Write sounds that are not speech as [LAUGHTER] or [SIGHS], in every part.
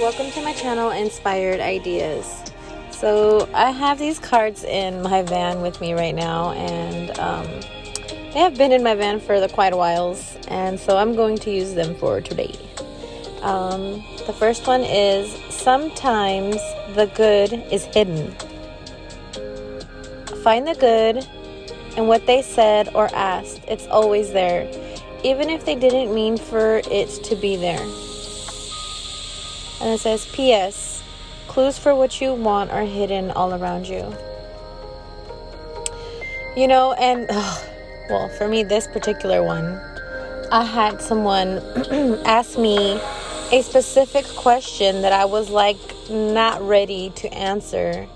welcome to my channel Inspired Ideas. So, I have these cards in my van with me right now, and um, they have been in my van for the quite a whiles, and so I'm going to use them for today. Um, the first one is Sometimes the good is hidden. Find the good in what they said or asked, it's always there, even if they didn't mean for it to be there. And it says, P.S. Clues for what you want are hidden all around you. You know, and [SIGHS] well, for me, this particular one, I had someone [CLEARS THROAT] ask me a specific question that I was like not ready to answer.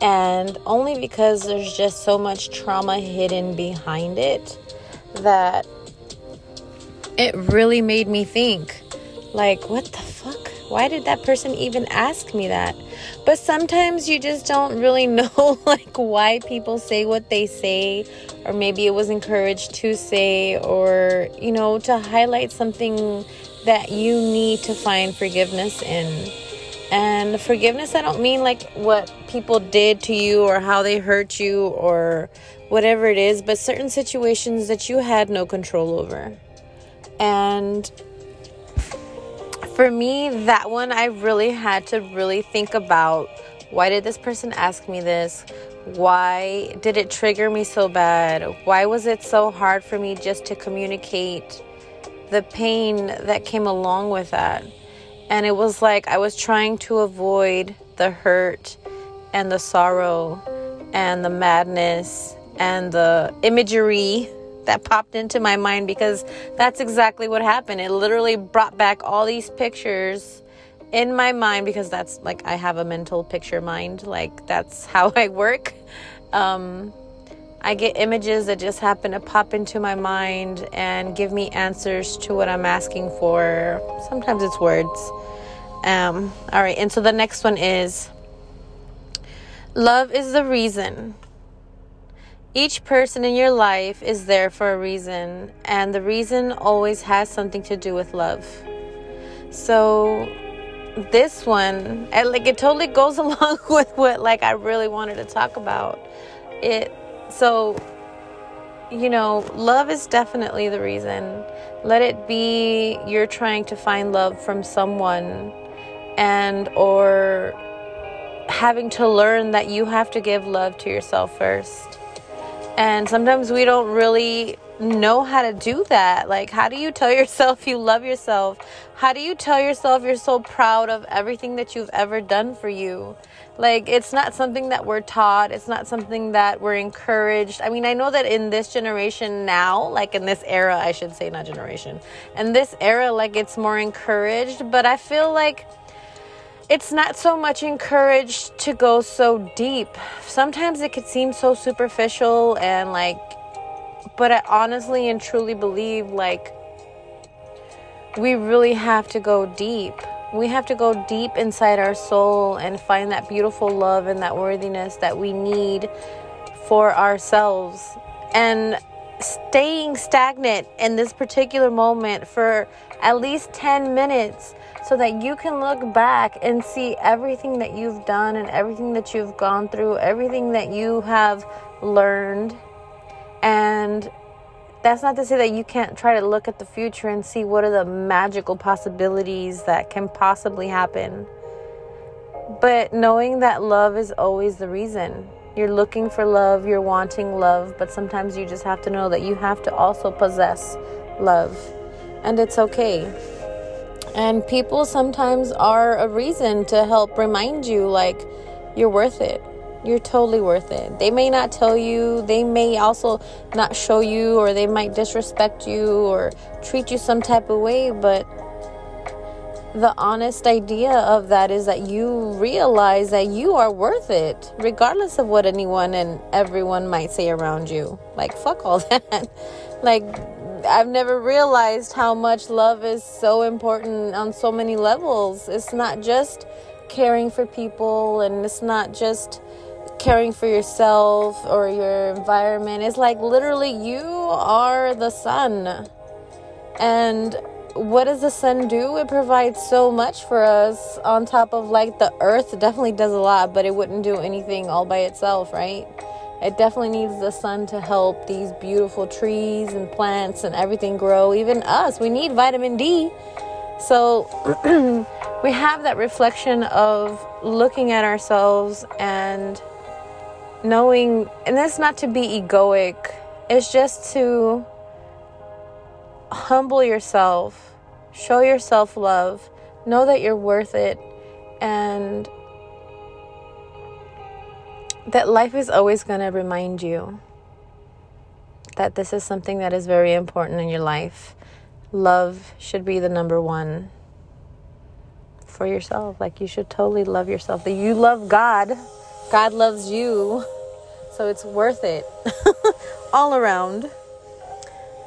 And only because there's just so much trauma hidden behind it that it really made me think like, what the? Why did that person even ask me that? But sometimes you just don't really [LAUGHS] know like why people say what they say or maybe it was encouraged to say or you know to highlight something that you need to find forgiveness in. And forgiveness I don't mean like what people did to you or how they hurt you or whatever it is, but certain situations that you had no control over. And for me, that one, I really had to really think about why did this person ask me this? Why did it trigger me so bad? Why was it so hard for me just to communicate the pain that came along with that? And it was like I was trying to avoid the hurt and the sorrow and the madness and the imagery that popped into my mind because that's exactly what happened. It literally brought back all these pictures in my mind because that's like I have a mental picture mind. Like that's [LAUGHS] how I work. Um, I get images that just happen to pop into my mind and give me answers to what I'm asking for. Sometimes it's words. Um, all right, and so the next one is love is the reason each person in your life is there for a reason, and the reason always has something to do with love. So, this one, like, it totally goes [LAUGHS] along with what, like, I really wanted to talk about. It, so, you know, love is definitely the reason. Let it be you're trying to find love from someone and, or having to learn that you have to give love to yourself first and sometimes we don't really know how to do that. Like, how do you tell yourself you love yourself? How do you tell yourself you're so proud of everything that you've ever done for you? Like, it's not something that we're taught, it's not something that we're encouraged. I mean, I know that in this generation now, like in this era, I should say, not generation, in this era, like it's more encouraged, but I feel like it's not so much encouraged to go so deep. Sometimes it could seem so superficial and like, but I honestly and truly believe like we really have to go deep. We have to go deep inside our soul and find that beautiful love and that worthiness that we need for ourselves. And staying stagnant in this particular moment for at least 10 minutes so that you can look back and see everything that you've done and everything that you've gone through, everything that you have learned. And that's not to say that you can't try to look at the future and see what are the magical possibilities that can possibly happen. But knowing that love is always the reason. You're looking for love, you're wanting love, but sometimes you just have to know that you have to also possess love. And it's okay. And people sometimes are a reason to help remind you, like, you're worth it. You're totally worth it. They may not tell you, they may also not show you, or they might disrespect you or treat you some type of way, but the honest idea of that is that you realize that you are worth it, regardless of what anyone and everyone might say around you. Like, fuck all [LAUGHS] that. like, I've never realized how much love is so important on so many levels. It's not just caring for people and it's not just caring for yourself or your environment. It's like literally you are the sun. And what does the sun do? It provides so much for us on top of like the earth definitely does a lot, but it wouldn't do anything all by itself, right? It definitely needs the sun to help these beautiful trees and plants and everything grow, even us. We need vitamin D. So [CLEARS THROAT] we have that reflection of looking at ourselves and knowing, and that's not to be egoic, it's just to humble yourself, show yourself love, know that you're worth it, and that life is always going to remind you that this is something that is very important in your life. Love should be the number one for yourself. Like, you should totally love yourself. That you love God, God loves you. So it's worth it [LAUGHS] all around.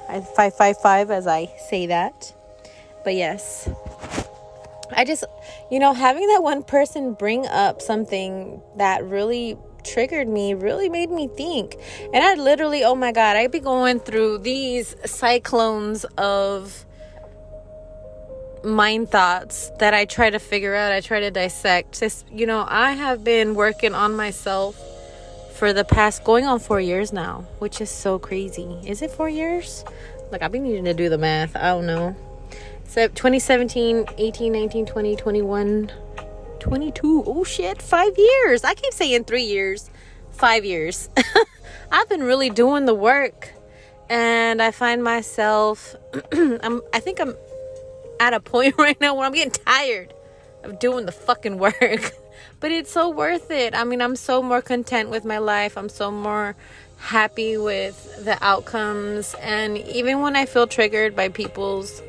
I 555 as I say that. But yes. I just, you know, having that one person bring up something that really triggered me really made me think. And I literally, oh my God, I'd be going through these cyclones of mind thoughts that I try to figure out, I try to dissect. Just, you know, I have been working on myself for the past going on four years now, which is so crazy. Is it four years? Like, I've been needing to do the math. I don't know. So 2017, 18, 19, 20, 21, 22. Oh shit, five years. I keep saying three years, five years. [LAUGHS] I've been really doing the work, and I find myself, [CLEARS THROAT] I'm, I think I'm at a point [LAUGHS] right now where I'm getting tired of doing the fucking work. [LAUGHS] but it's so worth it. I mean, I'm so more content with my life. I'm so more happy with the outcomes. And even when I feel triggered by people's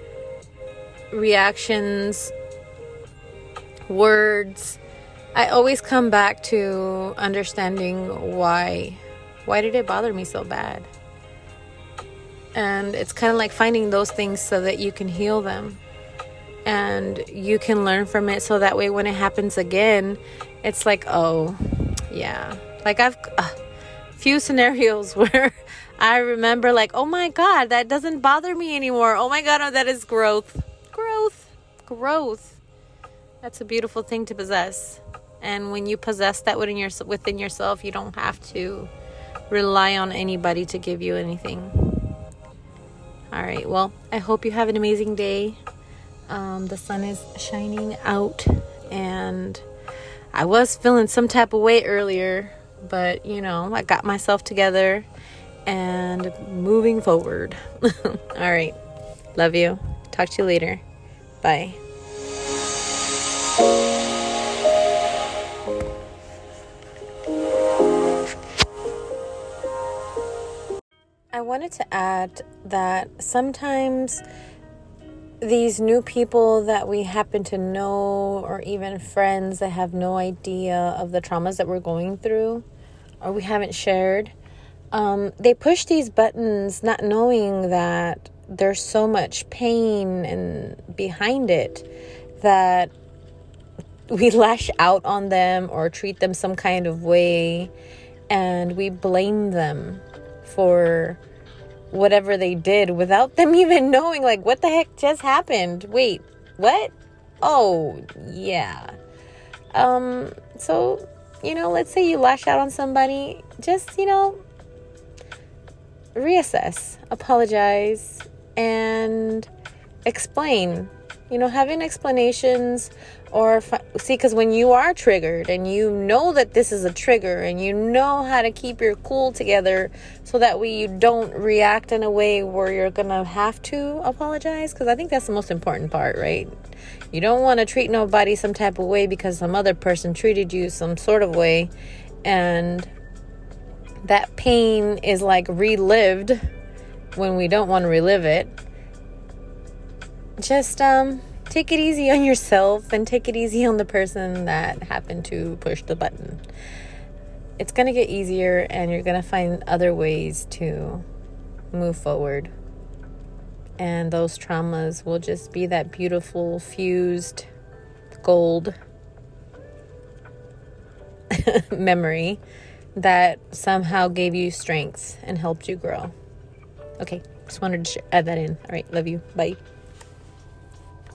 reactions, words, I always come back to understanding why why did it bother me so bad? And it's kind of like finding those things so that you can heal them and you can learn from it so that way when it happens again it's like oh yeah. Like i've a uh, few scenarios [LAUGHS] where i remember like oh my god that doesn't bother me anymore. Oh my god oh, that is growth. Growth. Growth. That's a beautiful thing to possess. And when you possess that within your within yourself you don't have to rely on anybody to give you anything. All right. Well i hope you have an amazing day um, the sun is shining out, and I was feeling some type of way earlier, but you know, I got myself together and moving forward. [LAUGHS] All right. Love you. Talk to you later. Bye. I wanted to add that sometimes these new people that we happen to know, or even friends that have no idea of the traumas that we're going through, or we haven't shared, um, they push these buttons not knowing that there's so much pain and behind it that we [LAUGHS] lash out on them or treat them some kind of way and we blame them for whatever they did without them [LAUGHS] even knowing like what the heck just happened? Wait what? Oh yeah. Um so you know let's say you lash out on somebody just you know reassess apologize and explain. You know having explanations or see because when you are triggered and you know that this is a trigger and you know how to keep your cool together so that way you don't react in a way where you're gonna have to apologize because i think that's the most important part right? You don't want to treat nobody some type of way because some other person treated you some sort of way and that pain is like relived when we don't want to relive it. Just um take it easy on yourself and take it easy on the person that happened to push the button. It's going to get easier and you're going to find other ways to move forward. And those traumas will just be that beautiful fused gold [LAUGHS] memory that somehow gave you strength and helped you grow. Okay, just wanted to add that in. All right, love you. Bye.